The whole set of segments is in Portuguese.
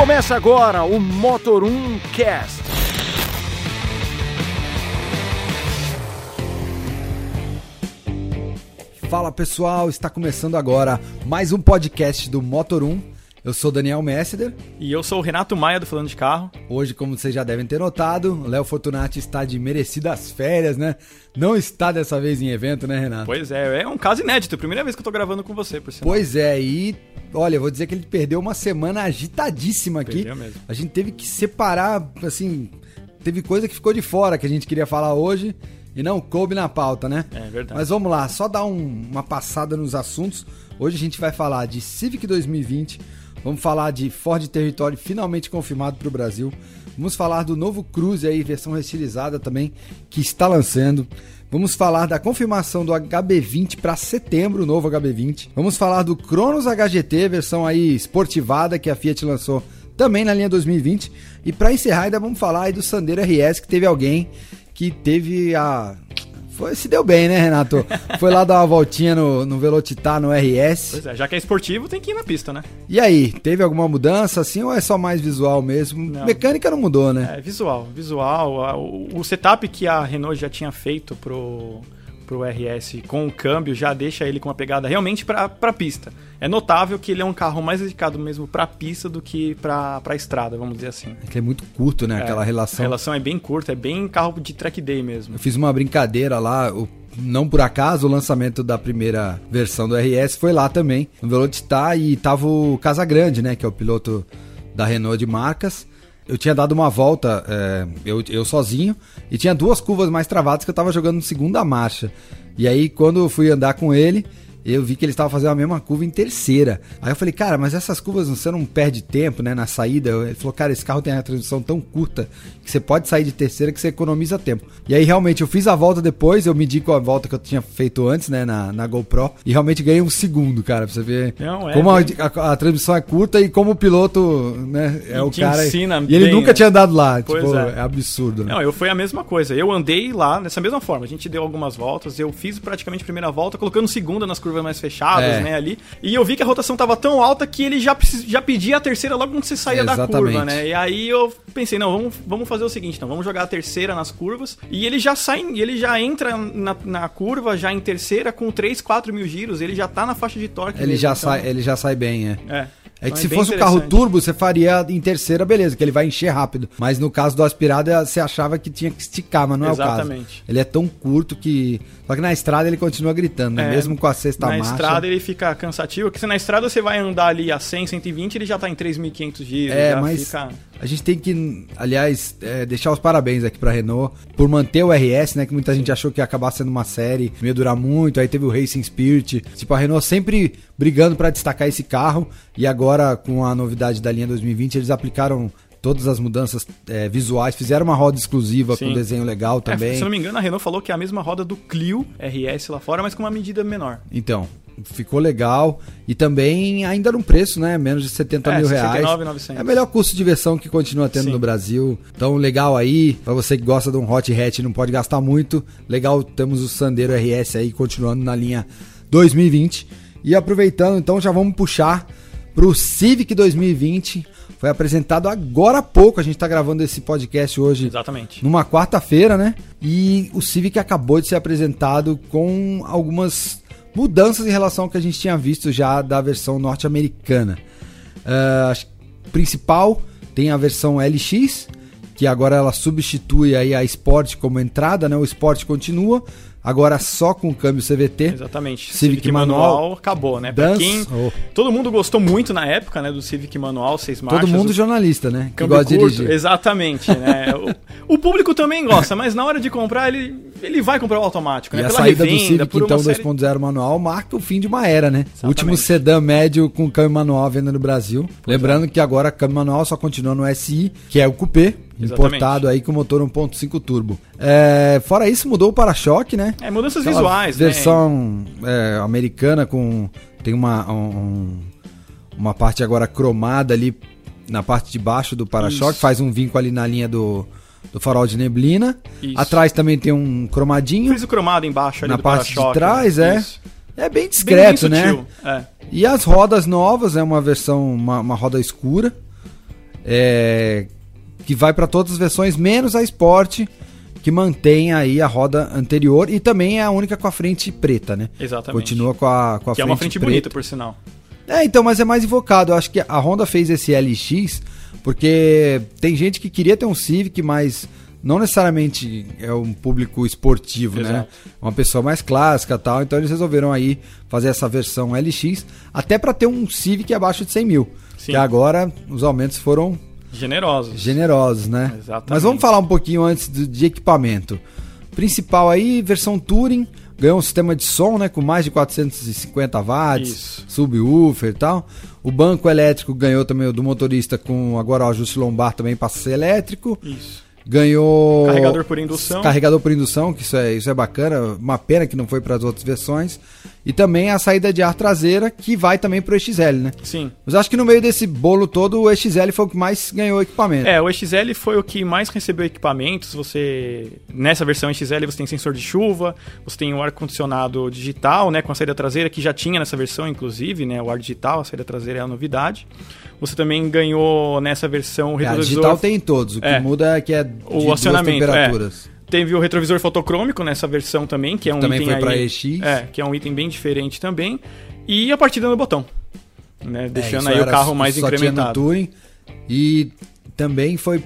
Começa agora o Motor 1 Cast. Fala pessoal, está começando agora mais um podcast do Motor 1. Eu sou Daniel Messeder. E eu sou o Renato Maia do Falando de Carro. Hoje, como vocês já devem ter notado, o Léo Fortunati está de merecidas férias, né? Não está dessa vez em evento, né, Renato? Pois é, é um caso inédito. Primeira vez que eu tô gravando com você, por sinal. Pois é, e olha, eu vou dizer que ele perdeu uma semana agitadíssima aqui. Perdeu mesmo. A gente teve que separar, assim, teve coisa que ficou de fora que a gente queria falar hoje e não coube na pauta, né? É verdade. Mas vamos lá, só dar um- uma passada nos assuntos. Hoje a gente vai falar de Civic 2020, vamos falar de Ford Territory finalmente confirmado para o Brasil, vamos falar do novo Cruze aí, versão restilizada também, que está lançando. Vamos falar da confirmação do HB20 para setembro, o novo HB20. Vamos falar do Cronos HGT, versão aí esportivada que a Fiat lançou também na linha 2020. E para encerrar, ainda vamos falar aí do Sandero RS, que teve alguém que teve a. Foi, se deu bem, né, Renato? Foi lá dar uma voltinha no, no Velocitar, no RS. Pois é, já que é esportivo, tem que ir na pista, né? E aí, teve alguma mudança assim ou é só mais visual mesmo? Não. Mecânica não mudou, né? É, visual, visual. O, o setup que a Renault já tinha feito pro, pro RS com o câmbio já deixa ele com uma pegada realmente pra pista. É notável que ele é um carro mais dedicado mesmo pra pista do que pra estrada, vamos dizer assim. Que é muito curto, né? Aquela É, relação. A relação é bem curta, é bem carro de track day mesmo. Eu fiz uma brincadeira lá, o- não por acaso, o lançamento da primeira versão do RS foi lá também, no Velocitar, e tava o Casagrande, né, que é o piloto da Renault de marcas. Eu tinha dado uma volta, é, eu, eu sozinho, e tinha duas curvas mais travadas que eu tava jogando segunda marcha. E aí, quando eu fui andar com ele, eu vi que ele estava fazendo a mesma curva em terceira. Aí eu falei, cara, mas essas curvas você não perde tempo, né, na saída? Ele falou, cara, esse carro tem a transmissão tão curta que você pode sair de terceira que você economiza tempo. E aí, realmente, eu fiz a volta depois, eu medi com a volta que eu tinha feito antes, né, na, na GoPro, e realmente ganhei um segundo, cara, pra você ver Não, é como a, a- a transmissão é curta e como o piloto, né, é o cara... ensina e ele bem, nunca né? tinha andado lá, Pois tipo, é. é. absurdo, né? Não, eu foi a mesma coisa. Eu andei lá dessa mesma forma. A gente deu algumas voltas. Eu fiz praticamente a primeira volta, colocando segunda nas curvas mais fechadas, É. né, ali. E eu vi que a rotação tava tão alta que ele já, já pedia a terceira logo quando você saía da curva, né? E aí eu pensei, não, vamos, vamos fazer o seguinte, então, vamos jogar a terceira nas curvas. E ele já sai, ele já entra na, na curva, já em terceira, com 3, 4 mil giros. Ele já tá na faixa de torque. Ele mesmo, já, então- sai, ele já sai bem, é. É. É Então que se bem fosse um carro turbo, você faria em terceira, beleza, que ele vai encher rápido. Mas no caso do aspirado, você achava que tinha que esticar, mas não é o caso. Exatamente. Ele é tão curto que. Só que na estrada ele continua gritando, né? É, Mesmo com a sexta na marcha. estrada ele fica cansativo, porque se na estrada você vai andar ali a 100, 120, ele já tá em 3.500 giros, É, mas fica... a gente tem que, aliás, é, deixar os parabéns aqui pra Renault por manter o RS, né? Que muita gente achou que ia acabar sendo uma série, não ia durar muito. Aí teve o Racing Spirit. Tipo, a Renault sempre brigando pra destacar esse carro. E agora, com a novidade da linha 2020, eles aplicaram todas as mudanças é, visuais, fizeram uma roda exclusiva Sim. com desenho legal É, também. se eu não me engano, a Renault falou que é a mesma roda do Clio RS lá fora, mas com uma medida menor. Então, ficou legal. E também ainda num preço, né? Menos de 70 É, mil reais. 69.900. É o melhor custo de versão que continua tendo Sim. no Brasil. Então, legal aí. Pra você que gosta de um hot hatch e não pode gastar muito. Legal, temos o Sandero RS aí continuando na linha 2020. E aproveitando, então, já vamos puxar pro Civic 2020. Foi apresentado agora há pouco. A gente tá gravando esse podcast hoje Exatamente. numa quarta-feira, né? E o Civic acabou de ser apresentado com algumas mudanças em relação ao que a gente tinha visto já da versão norte-americana. Que principal tem a versão LX, que agora ela substitui aí a Sport como entrada, né? O Sport continua, agora só com câmbio CVT. Exatamente. Civic manual, acabou, né? Pra Dance, quem... oh. Todo mundo gostou muito na época, né, do Civic manual, seis marchas. Todo mundo o jornalista, né? Que câmbio gosta de curto. dirigir. Exatamente, né? o, o público também gosta, mas na hora de comprar, ele, ele vai comprar o automático, E né? a Pela saída do revenda, Civic, por uma então, série- 2.0 manual, marca o fim de uma era, né? Exatamente. Último sedã médio com câmbio manual à venda no Brasil. é. Lembrando que agora câmbio manual só continua no SI, que é o Coupé, Exatamente. importado aí com motor 1.5 turbo. É, fora isso, mudou o para-choque, né? É, mudanças Aquela visuais, né? Versão é, americana com... Tem uma, um- uma parte agora cromada ali na parte de baixo do para-choque, faz um vinco ali na linha do, do farol de neblina. Isso. Atrás também tem um cromadinho. Friso cromado embaixo ali Na do parte de trás, né? é. Isso. É bem Bem- discreto, bem né? sutil, É. E as rodas novas, é uma versão, uma, uma roda escura. é, que vai para todas as versões, menos a Sport, que mantém aí a roda anterior e também é a única com a frente preta, né? Exatamente. Continua com a, com a que frente é uma frente preta. bonita, por sinal. É, então, mas é mais invocado. Eu acho que a Honda fez esse LX porque tem gente que queria ter um Civic, mas não necessariamente é um público esportivo, né? Exato. Uma pessoa mais clássica tal. Então eles resolveram aí fazer essa versão LX, até para ter um Civic abaixo de 100 mil. Sim. Que agora os aumentos foram Generosos. generosos, né? Exatamente. Mas vamos falar um pouquinho antes do- de equipamento. Principal aí, versão Touring, ganhou um sistema de som, né, com mais de 450 watts, Isso. subwoofer e tal. O banco elétrico ganhou também o do motorista com agora o ajuste lombar também passa a ser elétrico. Isso. Ganhou Carregador por indução. Carregador por indução, que isso é, isso é bacana, uma pena que não foi para as outras versões. E também a saída de ar traseira, que vai também pro XL, né? Sim. Mas acho que no meio desse bolo todo, o XL foi o que mais ganhou equipamento. É, o XL foi o que mais recebeu equipamentos. Você nessa versão XL você tem sensor de chuva, você tem o ar condicionado digital, né, com a saída traseira que já tinha nessa versão inclusive, né, o ar digital, a saída traseira é a novidade. Você também ganhou nessa versão o É, a retrovisor. digital tem em todos, o que É. muda é que é o acionamento, temperaturas. Teve o retrovisor fotocrômico nessa versão também, que é um Também item foi pra aí, EX. É, que é um item bem diferente também. E a partida no botão. Né, É, deixando aí o era- carro mais só tinha no incrementado. Touring, e também foi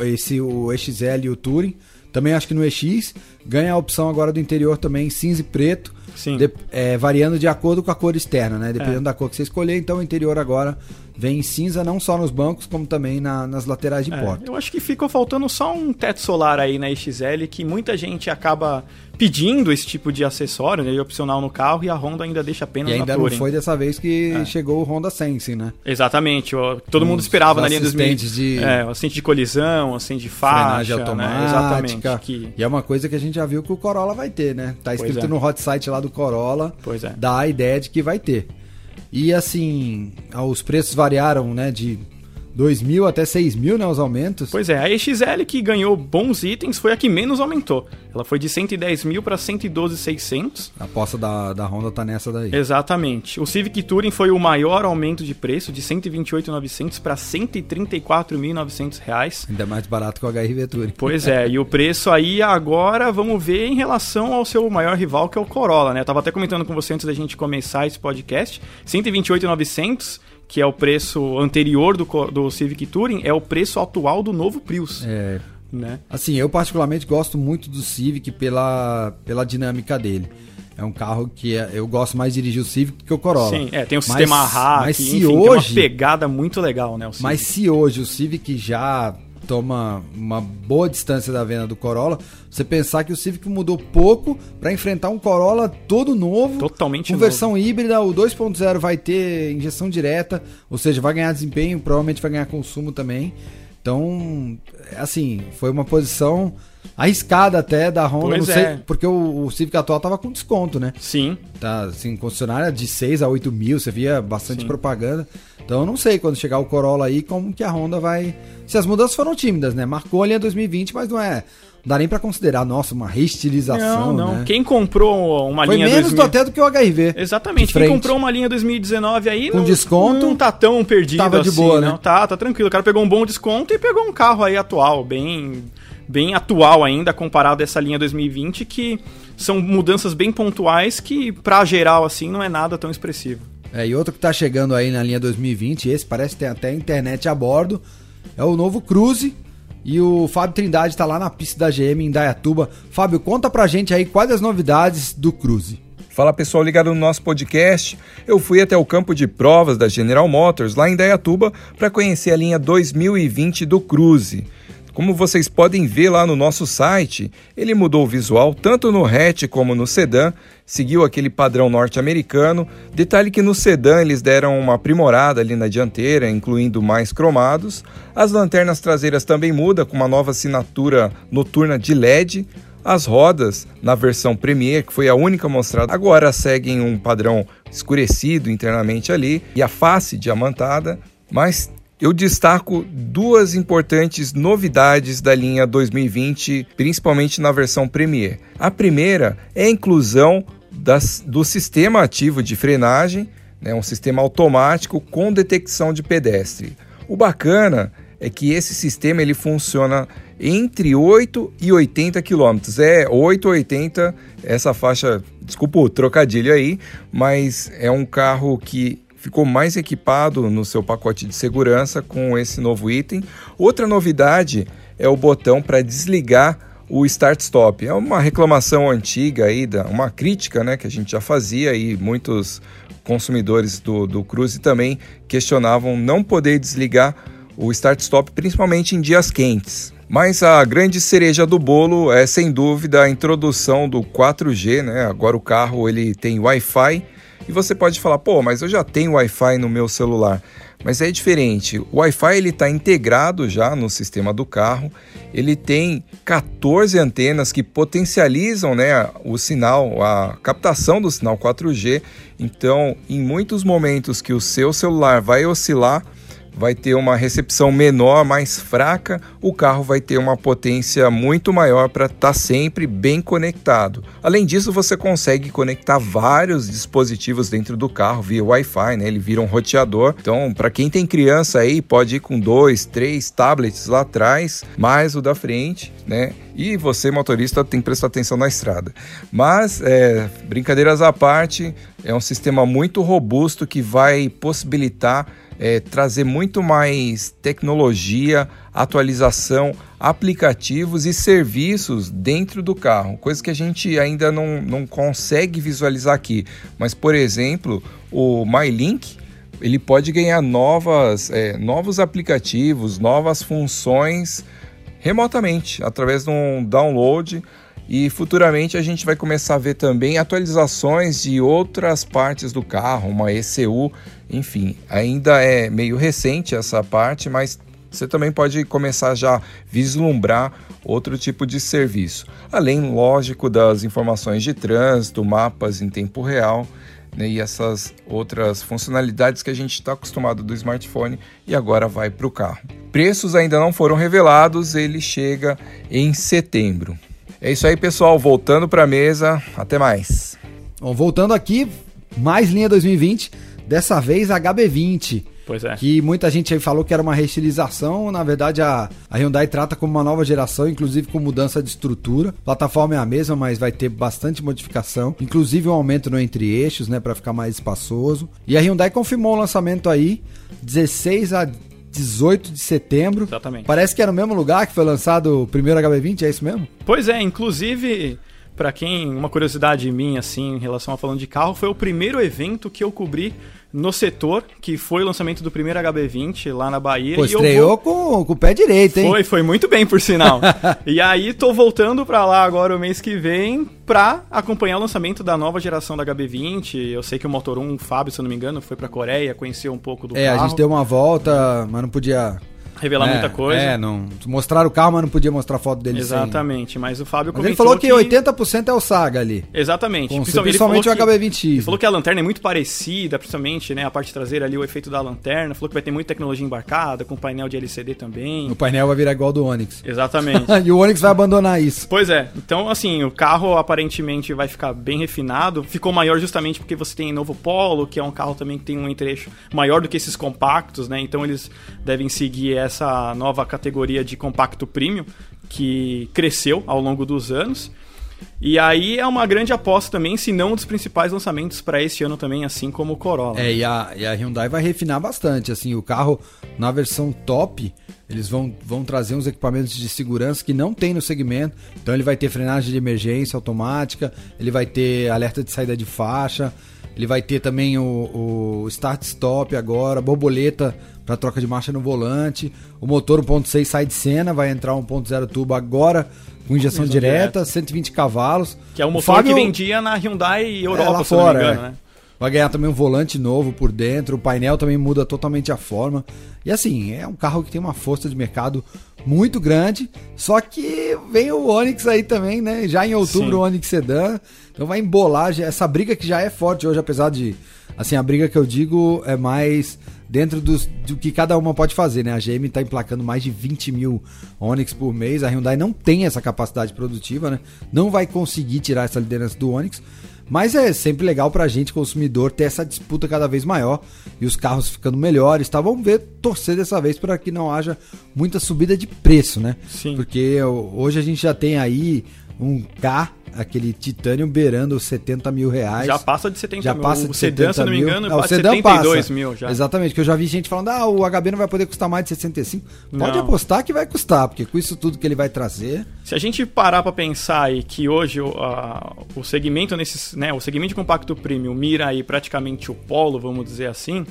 esse o XL e o Touring. Também acho que no EX ganha a opção agora do interior também cinza e preto, Sim. de- é, variando de acordo com a cor externa, né? Dependendo É. da cor que você escolher, então o interior agora vem em cinza não só nos bancos como também na- nas laterais de É, porta. eu acho que ficou faltando só um teto solar aí na XL, que muita gente acaba pedindo esse tipo de acessório, né, opcional no carro, e a Honda ainda deixa apenas E ainda na não Touring. foi dessa vez que É. chegou o Honda Sense, né? Exatamente, todo mundo esperava na linha 2000. assistentes de- É, o assistente de colisão, assistente de faixa, frenagem né, automática. exatamente. Que... E é uma coisa que a gente já viu que o Corolla vai ter, né? Tá escrito é. no hot site lá do Corolla. Pois é. Dá a ideia de que vai ter. E assim, ah, os preços variaram, né? De 2 mil até 6 mil, né? Os aumentos. Pois é, a EXL que ganhou bons itens foi a que menos aumentou. Ela foi de 110 mil para 112,600. A aposta da, da Honda tá nessa daí. Exatamente. O Civic Touring foi o maior aumento de preço, de 128.900 para 134.900 reais. Ainda mais barato que o HRV Touring. Pois é, e o preço aí agora vamos ver em relação ao seu maior rival, que é o Corolla, né? Eu tava até comentando com você antes da gente começar esse podcast. 128.900, que é o preço anterior do, do Civic Touring, é o preço atual do novo Prius, É, né? assim, eu particularmente gosto muito do Civic pela, pela dinâmica dele. É um carro que é- eu gosto mais de dirigir o Civic que o Corolla. Sim, é, tem o Mas- sistema mas que, se enfim, tem hoje- uma pegada muito legal, né? Mas se hoje o Civic já toma uma boa distância da venda do Corolla, você pensar que o Civic mudou pouco para enfrentar um Corolla todo novo, Totalmente com novo. versão híbrida, o 2.0 vai ter injeção direta, ou seja, vai ganhar desempenho, provavelmente vai ganhar consumo também. Então, assim, foi uma posição arriscada até da Honda, Pois não sei, é. porque o, o Civic atual tava com desconto, né? Sim, Tá, assim, concessionária de 6 a 8 mil, você via bastante Sim. propaganda. Então eu não sei quando chegar o Corolla aí, como que a Honda vai. Se as mudanças foram tímidas, né? Marcou a linha 2020, mas não é. Não dá nem pra considerar, nossa, uma reestilização. não, não. Né? Quem comprou uma Foi linha menos 2000... até do que o HRV. Exatamente. de Quem comprou uma linha 2019 aí Com não, desconto, não tá tão perdido tava de assim, boa, né? não. Tá, tá tranquilo. O cara pegou um bom desconto e pegou um carro aí atual, bem bem atual ainda comparado a essa linha 2020 que são mudanças bem pontuais que pra geral assim não é nada tão expressivo. É, e outro que tá chegando aí na linha 2020, esse parece que tem até internet a bordo, é o novo Cruze. E o Fábio Trindade tá lá na pista da GM em Dayatuba. Fábio, conta pra gente aí quais as novidades do Cruze. Fala pessoal ligado no nosso podcast. Eu fui até o campo de provas da General Motors lá em Dayatuba para conhecer a linha 2020 do Cruze. Como vocês podem ver lá no nosso site, ele mudou o visual tanto no hatch como no sedã, seguiu aquele padrão norte-americano. Detalhe que no sedã eles deram uma aprimorada ali na dianteira, incluindo mais cromados. As lanternas traseiras também mudam com uma nova assinatura noturna de LED. As rodas, na versão Premier, que foi a única mostrada, agora seguem um padrão escurecido internamente ali e a face diamantada, mas eu destaco duas importantes novidades da linha 2020, principalmente na versão Premier. A primeira é a inclusão das, do sistema ativo de frenagem, né, um sistema automático com detecção de pedestre. O bacana é que esse sistema ele funciona entre 8 e 80 quilômetros. É 8 ou 80, essa faixa, desculpa o trocadilho aí, mas é um carro que ficou mais equipado no seu pacote de segurança com esse novo item. Outra novidade é o botão para desligar o start stop. É uma reclamação antiga aí, uma crítica, né, que a gente já fazia e muitos consumidores do, do Cruze também questionavam não poder desligar o start-stop, principalmente em dias quentes. Mas a grande cereja do bolo é sem dúvida a introdução do 4G, né? Agora o carro ele tem Wi-Fi e você pode falar, pô, mas eu já tenho Wi-Fi no meu celular. Mas é diferente. O Wi-Fi ele está integrado já no sistema do carro. Ele tem 14 antenas que potencializam, né, o sinal, a captação do sinal 4G. Então, em muitos momentos que o seu celular vai oscilar, vai ter uma recepção menor, mais fraca, o carro vai ter uma potência muito maior para estar tá sempre bem conectado. Além disso, você consegue conectar vários dispositivos dentro do carro via Wi-Fi, né? Ele vira um roteador. Então, para quem tem criança aí, pode ir com dois, três tablets lá atrás, mais o da frente, né? E você, motorista, tem que prestar atenção na estrada. Mas, é, brincadeiras à parte, é um sistema muito robusto que vai possibilitar é, trazer muito mais tecnologia, atualização, aplicativos e serviços dentro do carro, coisa que a gente ainda não, não consegue visualizar aqui. Mas, por exemplo, o MyLink ele pode ganhar novas, é, novos aplicativos, novas funções remotamente, através de um download e futuramente a gente vai começar a ver também atualizações de outras partes do carro, uma ECU, enfim, ainda é meio recente essa parte, mas você também pode começar já a vislumbrar outro tipo de serviço. Além, lógico, das informações de trânsito, mapas em tempo real né, e essas outras funcionalidades que a gente está acostumado do smartphone e agora vai para o carro. Preços ainda não foram revelados, ele chega em setembro. É isso aí, pessoal. Voltando para a mesa. Até mais. Bom, voltando aqui, mais linha 2020. Dessa vez HB20. Pois é. Que muita gente aí falou que era uma reestilização. Na verdade, a, a Hyundai trata como uma nova geração, inclusive com mudança de estrutura. A plataforma é a mesma, mas vai ter bastante modificação. Inclusive um aumento no entre-eixos, né? para ficar mais espaçoso. E a Hyundai confirmou o lançamento aí. 16 a 18 de setembro. Exatamente. Parece que era no mesmo lugar que foi lançado o primeiro HB20, é isso mesmo? Pois é, inclusive, para quem, uma curiosidade minha, assim, em relação a falando de carro, foi o primeiro evento que eu cobri no setor, que foi o lançamento do primeiro HB20 lá na Bahia. Pô, estreou vou... com, com o pé direito, hein? Foi, foi muito bem, por sinal. e aí tô voltando para lá agora o mês que vem pra acompanhar o lançamento da nova geração da HB20. Eu sei que o Motor 1, o Fábio, se eu não me engano, foi pra Coreia, conheceu um pouco do é, carro. É, a gente deu uma volta, mas não podia revelar é, muita coisa. É, não. Mostrar o carro, mas não podia mostrar foto dele Exatamente, sem. mas o Fábio mas ele falou que, que 80% é o Saga ali. Exatamente. Com, principalmente o HB20. Ele falou que a lanterna é muito parecida, principalmente, né, a parte traseira ali, o efeito da lanterna. Falou que vai ter muita tecnologia embarcada, com painel de LCD também. O painel vai virar igual do Onix. Exatamente. e o Onix vai abandonar isso. Pois é. Então, assim, o carro aparentemente vai ficar bem refinado. Ficou maior justamente porque você tem novo Polo, que é um carro também que tem um entre-eixo maior do que esses compactos, né? Então eles devem seguir essa nova categoria de compacto premium, que cresceu ao longo dos anos. E aí é uma grande aposta também, se não um dos principais lançamentos para esse ano também, assim como o Corolla. É, e a, e a Hyundai vai refinar bastante, assim, o carro na versão top, eles vão, vão trazer uns equipamentos de segurança que não tem no segmento. Então ele vai ter frenagem de emergência automática, ele vai ter alerta de saída de faixa, ele vai ter também o, o start-stop agora, borboleta para troca de marcha no volante. O motor 1.6 sai de cena, vai entrar 1.0 turbo agora com injeção direta, direta, 120 cavalos. Que é o motor Fábio... que vendia na Hyundai Europa, é, lá fora, engano, é. né? Vai ganhar também um volante novo por dentro, o painel também muda totalmente a forma. E assim, é um carro que tem uma força de mercado muito grande, só que vem o Onix aí também, né? Já em outubro Sim. o Onix Sedan, então vai embolar essa briga que já é forte hoje, apesar de, assim, a briga que eu digo é mais dentro dos, do que cada uma pode fazer, né? A GM está emplacando mais de 20 mil Onix por mês, a Hyundai não tem essa capacidade produtiva, né? Não vai conseguir tirar essa liderança do Onix, Mas é sempre legal pra gente, consumidor, ter essa disputa cada vez maior e os carros ficando melhores, tá? Vamos ver, torcer dessa vez para que não haja muita subida de preço, né? Sim. Porque hoje a gente já tem aí um K aquele Titanium beirando 70 mil reais. Já passa de 70 já mil. Passa o de sedã, se não me engano, não, passa o de sedã 72 passa. mil já. Exatamente, que eu já vi gente falando, ah, o HB não vai poder custar mais de 65. Pode Não. apostar que vai custar, porque com isso tudo que ele vai trazer... Se a gente parar para pensar aí que hoje o, a- o segmento nesses, né, o segmento de compacto premium mira aí praticamente o polo, vamos dizer assim.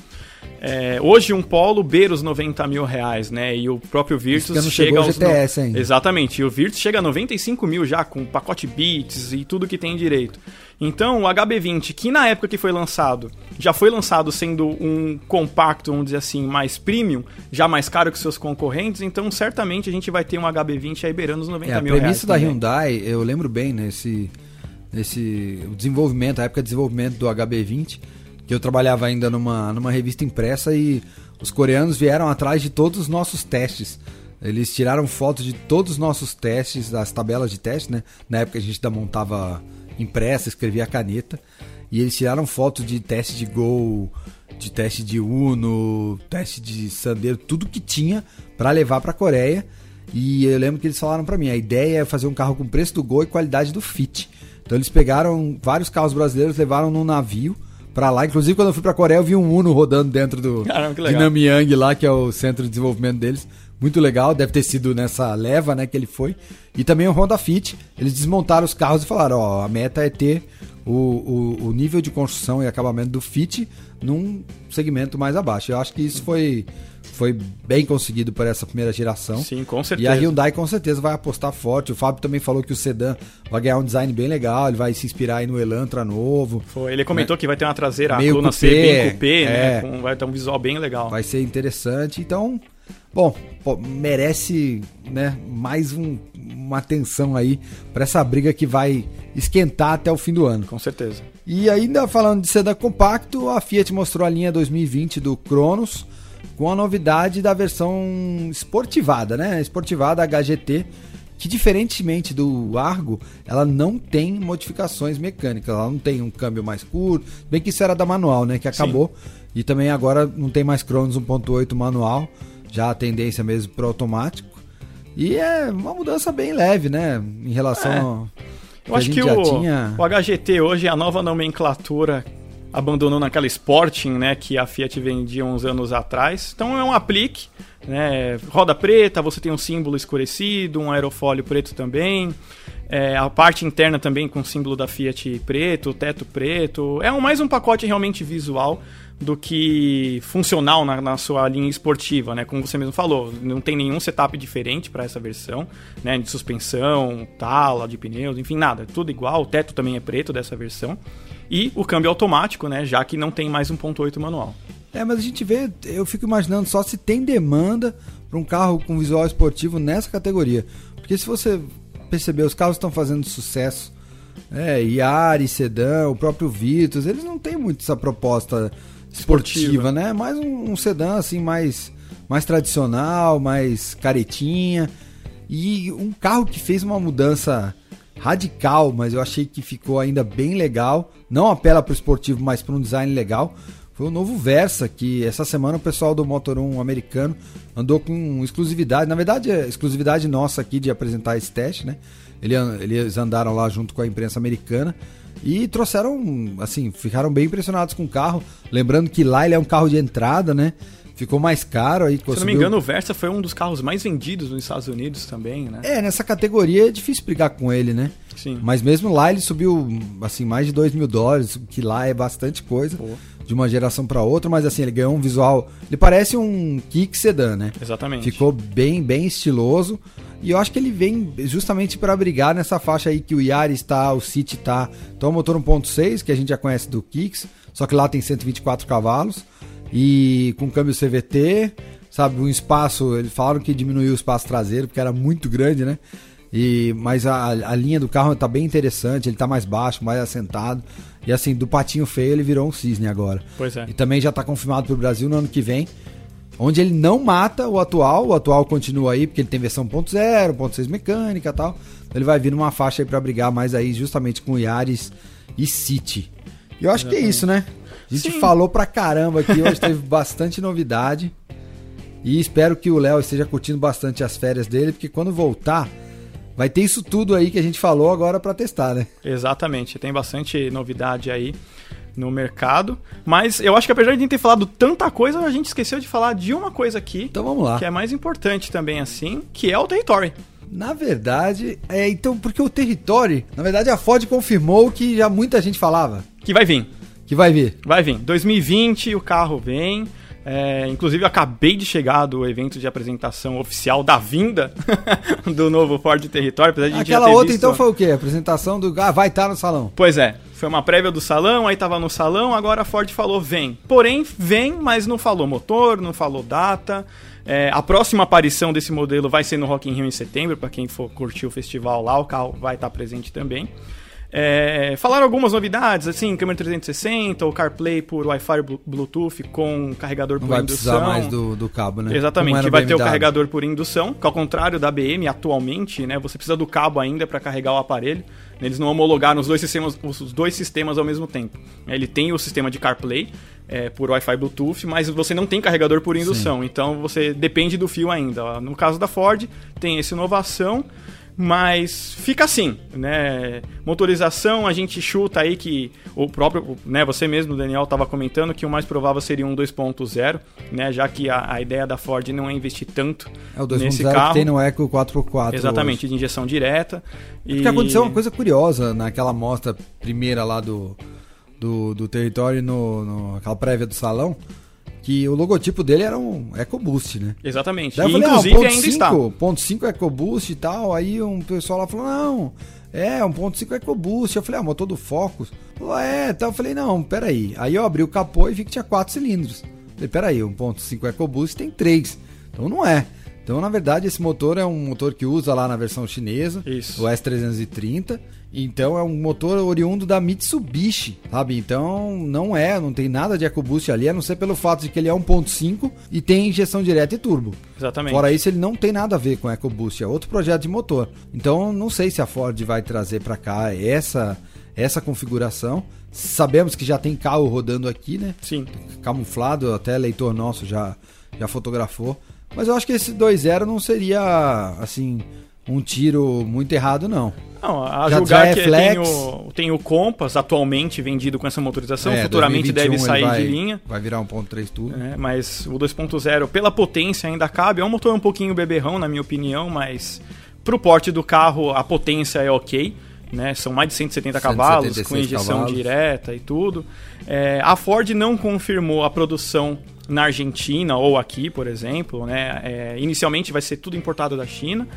É, hoje um polo beira os 90 mil reais, né? E o próprio Virtus chega aos GTS ainda. Exatamente. E o Virtus chega a 95 mil já com pacote bits e tudo que tem direito. Então o HB20, que na época que foi lançado, já foi lançado sendo um compacto, vamos dizer assim, mais premium, já mais caro que seus concorrentes, então certamente a gente vai ter um HB20 aí beirando os 90 É, a mil reais. premissa da também. Hyundai, eu lembro bem nesse, nesse o desenvolvimento, a época de desenvolvimento do HB20, que eu trabalhava ainda numa, numa revista impressa e os coreanos vieram atrás de todos os nossos testes. Eles tiraram fotos de todos os nossos testes, das tabelas de teste, né? Na época a gente ainda montava impressa, escrevia a caneta. E eles tiraram fotos de teste de Gol, de teste de Uno, teste de Sandero, tudo que tinha para levar para a Coreia. E eu lembro que eles falaram para mim, a ideia é fazer um carro com preço do Gol e qualidade do Fit. Então eles pegaram vários carros brasileiros, levaram num navio para lá. Inclusive quando eu fui para Coreia, eu vi um Uno rodando dentro do Caramba, de. Namyang lá, que é o centro de desenvolvimento deles. Muito legal, deve ter sido nessa leva, né, que ele foi. E também o Honda Fit, eles desmontaram os carros e falaram, ó, a meta é ter o, o, o nível de construção e acabamento do Fit num segmento mais abaixo. Eu acho que isso foi, foi bem conseguido por essa primeira geração. Sim, com E a certeza. Hyundai com certeza vai apostar forte. O Fábio também falou que o sedã vai ganhar um design bem legal, ele vai se inspirar aí no Elantra novo. Foi, ele comentou que vai ter uma traseira, a Meio coluna cupê, ser bem cupê, é. né? Com, vai ter um visual bem legal. Vai ser interessante. Então, bom, pô, merece né, mais um- uma atenção aí para essa briga que vai esquentar até o fim do ano. Com certeza. E ainda falando de sedã compacto, a Fiat mostrou a linha 2020 do Cronos com a novidade da versão esportivada, né? Esportivada HGT, que diferentemente do Argo, ela não tem modificações mecânicas, ela não tem um câmbio mais curto, bem que isso era da manual, né, que acabou. E também agora não tem mais Cronos 1.8 manual, já a tendência mesmo para automático. E é uma mudança bem leve, né, em relação É. ao Eu acho que o, tinha- o HGT hoje é a nova nomenclatura abandonou naquela Sporting, né, que a Fiat vendia uns anos atrás. Então é um aplique, né, roda preta, você tem um símbolo escurecido, um aerofólio preto também. É, a parte interna também com o símbolo da Fiat preto, teto preto. É um, mais um pacote realmente visual do que funcional na, na sua linha esportiva, né? Como você mesmo falou, não tem nenhum setup diferente para essa versão, né? De suspensão, tala de pneus, enfim, nada, tudo igual. O teto também é preto dessa versão e o câmbio automático, né? Já que não tem mais 1.8 manual. É, mas a gente vê, eu fico imaginando só se tem demanda para um carro com visual esportivo nessa categoria. Porque se você perceber, os carros estão fazendo sucesso. É, Yaris, Sedã, o próprio Virtus, eles não têm muito essa proposta esportiva, Esportiva. né? Mais um, um sedã assim mais mais tradicional, mais caretinha. E um carro que fez uma mudança radical, mas eu achei que ficou ainda bem legal. Não apela para o esportivo, mas para um design legal. Foi o novo Versa, que essa semana o pessoal do Motor 1 americano andou com exclusividade. Na verdade, é exclusividade nossa aqui de apresentar esse teste, né? Ele- Eles andaram lá junto com a imprensa americana e trouxeram, assim, ficaram bem impressionados com o carro. Lembrando que lá ele é um carro de entrada, né? Ficou mais caro aí. Se eu não me engano, o Versa foi um dos carros mais vendidos nos Estados Unidos também, né? É, nessa categoria é difícil brigar com ele, né? Sim. Mas mesmo lá ele subiu, assim, mais de 2 mil dólares, que lá é bastante coisa, Pô. de uma geração para outra, mas assim, ele ganhou um visual, ele parece um Kick Sedan, né? Exatamente. Ficou bem, bem estiloso. E eu acho que ele vem justamente para brigar nessa faixa aí que o Yaris tá, o City tá. Então o motor 1.6, que a gente já conhece do Kicks, só que lá tem 124 cavalos e com câmbio CVT, sabe, um espaço, eles falaram que diminuiu o espaço traseiro porque era muito grande, né? E, mas a, a linha do carro tá bem interessante, ele tá mais baixo, mais assentado. E assim, do patinho feio ele virou um cisne agora. Pois é. E também já está confirmado para o Brasil no ano que vem. Onde ele não mata o atual, o atual continua aí, porque ele tem versão 1.0, 1.6 mecânica e tal. Ele vai vir numa faixa aí para brigar mais aí justamente com o Yaris e City. E eu acho Exatamente. que é isso, né? A gente Sim. falou pra caramba aqui, hoje teve bastante novidade. E espero que o Léo esteja curtindo bastante as férias dele, porque quando voltar, vai ter isso tudo aí que a gente falou agora para testar, né? Exatamente, tem bastante novidade aí no mercado. Mas eu acho que apesar de a gente ter falado tanta coisa, a gente esqueceu de falar de uma coisa aqui. Então vamos lá. Que é mais importante também, assim, que é o território. Na verdade, é então, porque o território, na verdade a Ford confirmou que já muita gente falava. Que vai vir. Que vai vir. Vai vir. 2020 o carro vem. É, inclusive, eu acabei de chegar do evento de apresentação oficial da vinda do novo Ford Território. Aquela outra, visto... então, foi o quê? A apresentação do. Ah, vai estar tá no salão. Pois é. Foi uma prévia do salão, aí tava no salão, agora a Ford falou vem. Porém, vem, mas não falou motor, não falou data. É, a próxima aparição desse modelo vai ser no Rock in Rio em setembro, para quem for curtir o festival lá, o carro vai estar presente também. É, falaram algumas novidades, assim, câmera 360, o CarPlay por Wi-Fi Bluetooth com carregador Não por vai indução. precisar mais do, do cabo, né? Exatamente, vai ter o carregador por indução, que ao contrário da BM atualmente, né, você precisa do cabo ainda para carregar o aparelho. Eles não homologaram os dois sistemas, os dois sistemas ao mesmo tempo. Ele tem o sistema de CarPlay é, por Wi-Fi Bluetooth, mas você não tem carregador por indução, Sim. então você depende do fio ainda. No caso da Ford, tem essa inovação. Mas fica assim, né? Motorização, a gente chuta aí que o próprio, né, você mesmo, Daniel, estava comentando que o mais provável seria um 2.0, né, já que a, a, ideia da Ford não é investir tanto é o 2. nesse carro. que tem no Eco 4x4. Exatamente, hoje. de injeção direta. É porque aconteceu uma coisa curiosa naquela mostra primeira lá do, do, do território, no, no, aquela prévia do salão, que o logotipo dele era um EcoBoost, né? Exatamente. Daí eu falei, inclusive ah, um ainda 5, está. Ponto 5 EcoBoost e tal. Aí um pessoal lá falou, não, é, um ponto 5 EcoBoost. Eu falei, ah, motor do Focus. Falou, é, então eu falei, não, peraí. Aí eu abri o capô e vi que tinha 4 cilindros. Falei, peraí, um ponto 5 EcoBoost tem 3. Então não é. Então, na verdade, esse motor é um motor que usa lá na versão chinesa, Isso. o S330. Então é um motor oriundo da Mitsubishi, sabe? Então não é, não tem nada de EcoBoost ali, a não ser pelo fato de que ele é 1.5 e tem injeção direta e turbo. Exatamente. Fora isso, ele não tem nada a ver com EcoBoost, é outro projeto de motor. Então não sei se a Ford vai trazer para cá essa essa configuração. Sabemos que já tem carro rodando aqui, né? Sim. Camuflado, até leitor nosso já já fotografou. Mas eu acho que esse 2.0 não seria assim um tiro muito errado, não. Não, a Já julgar é que tem o, tem o Compass atualmente vendido com essa motorização, é, futuramente deve sair vai, de linha. Vai virar 1.3 tudo. É, mas o 2.0, pela potência, ainda cabe. É um motor um pouquinho beberrão, na minha opinião, mas pro porte do carro a potência é ok. Né? São mais de 170 cavalos, com injeção cavalos. direta e tudo. É, a Ford não confirmou a produção na Argentina ou aqui, por exemplo. Né? É, inicialmente vai ser tudo importado da China.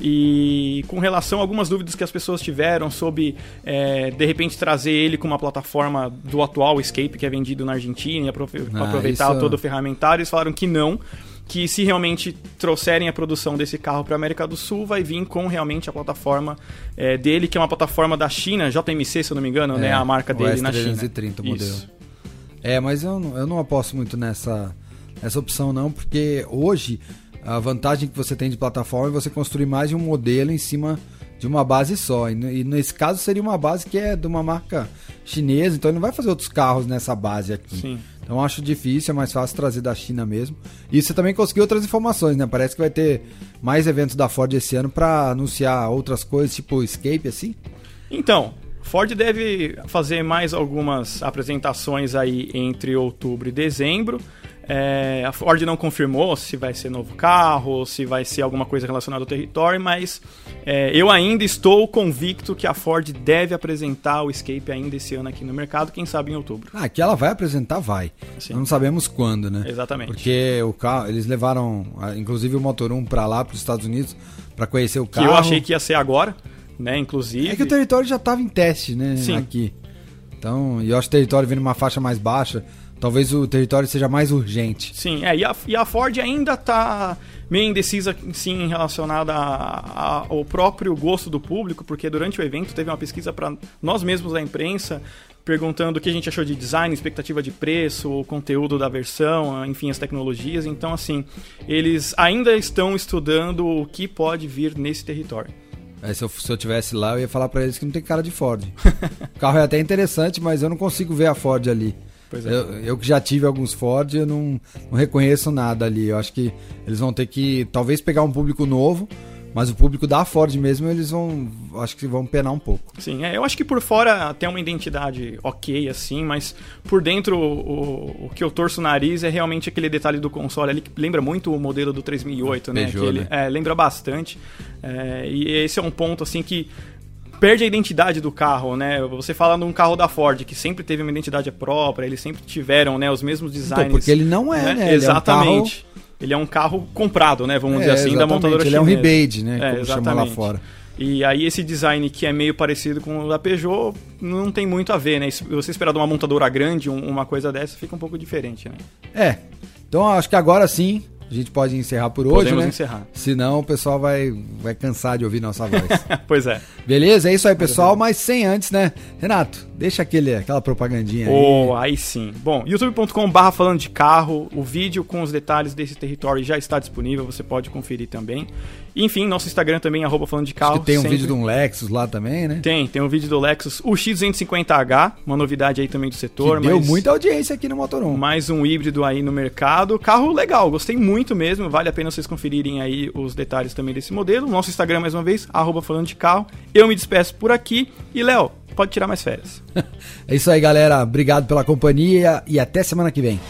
E com relação a algumas dúvidas que as pessoas tiveram sobre, é, de repente, trazer ele com uma plataforma do atual Escape, que é vendido na Argentina, e ah, aproveitar isso... todo o ferramentário, eles falaram que não, que se realmente trouxerem a produção desse carro para a América do Sul, vai vir com realmente a plataforma é, dele, que é uma plataforma da China, JMC, se eu não me engano, né, é, né, a marca dele na China. 330 modelo. Isso. É, mas eu não, eu não aposto muito nessa, nessa opção não, porque hoje a vantagem que você tem de plataforma é você construir mais de um modelo em cima de uma base só. E, nesse caso seria uma base que é de uma marca chinesa, então ele não vai fazer outros carros nessa base aqui. Sim. Então acho difícil, é mais fácil trazer da China mesmo. E você também conseguiu outras informações, né? Parece que vai ter mais eventos da Ford esse ano para anunciar outras coisas, tipo Escape, assim. Então, Ford deve fazer mais algumas apresentações aí entre outubro e dezembro. É, a Ford não confirmou se vai ser novo carro, se vai ser alguma coisa relacionada ao território, mas é, eu ainda estou convicto que a Ford deve apresentar o Escape ainda esse ano aqui no mercado, quem sabe em outubro. Ah, que ela vai apresentar, vai. Sim. Não sabemos quando, né? Exatamente. Porque o carro, eles levaram, inclusive o Motor 1 para lá, para os Estados Unidos, para conhecer o carro. Que eu achei que ia ser agora, né? Inclusive. É que o território já estava em teste, né? Sim. Aqui. Então, e eu acho que o território vindo uma faixa mais baixa talvez o território seja mais urgente. Sim, é, e a, e a Ford ainda está meio indecisa sim relacionada ao próprio gosto do público, porque durante o evento teve uma pesquisa para nós mesmos da imprensa perguntando o que a gente achou de design, expectativa de preço, o conteúdo da versão, enfim, as tecnologias. Então, assim, eles ainda estão estudando o que pode vir nesse território. Aí se eu, se eu tivesse lá, eu ia falar pra eles que não tem cara de Ford. o carro é até interessante, mas eu não consigo ver a Ford ali. Pois é. Eu, eu que já tive alguns Ford, eu não, não reconheço nada ali. Eu acho que eles vão ter que, talvez, pegar um público novo, mas o público da Ford mesmo, eles vão, acho que vão penar um pouco. Sim, é, eu acho que por fora tem uma identidade ok, assim, mas por dentro o, o que eu torço o nariz é realmente aquele detalhe do console ali que lembra muito o modelo do 3008, né? Peugeot, que ele, né? é, lembra bastante. É, e esse é um ponto, assim, que perde a identidade do carro, né? Você fala num carro da Ford, que sempre teve uma identidade própria, eles sempre tiveram, né, os mesmos designs. Então, porque ele não é, né? Ele é um Exatamente. Ele é um carro comprado, né? Vamos É, dizer assim, da exatamente, montadora ele é um chinesa. rebate, né, É, como chama lá exatamente. fora. E aí esse design que é meio parecido com o da Peugeot não tem muito a ver, né? Se você esperar de uma montadora grande um- uma coisa dessa, fica um pouco diferente, né? É. Então acho que agora sim a gente pode encerrar por hoje, Podemos né? encerrar. Senão o pessoal vai, vai cansar de ouvir nossa voz. pois é. Beleza? É isso aí, pessoal. Mas sem antes, né? Renato, deixa aquele, aquela propagandinha aí. Oh, aí sim. Bom, youtube.com/barra falando de carro, o vídeo com os detalhes desse território já está disponível, você pode conferir também. Enfim, nosso Instagram também, arroba falando de carro. Acho que tem um sempre. vídeo de um Lexus lá também, né? Tem, tem um vídeo do Lexus UX250H, uma novidade aí também do setor. que deu muita audiência aqui no Motor 1. Mais um híbrido aí no mercado. Carro legal, gostei muito mesmo. Vale a pena vocês conferirem aí os detalhes também desse modelo. Nosso Instagram, mais uma vez, arroba falando de carro. Eu me despeço por aqui. E, Léo, pode tirar mais férias. É isso aí, galera. Obrigado pela companhia e até semana que vem.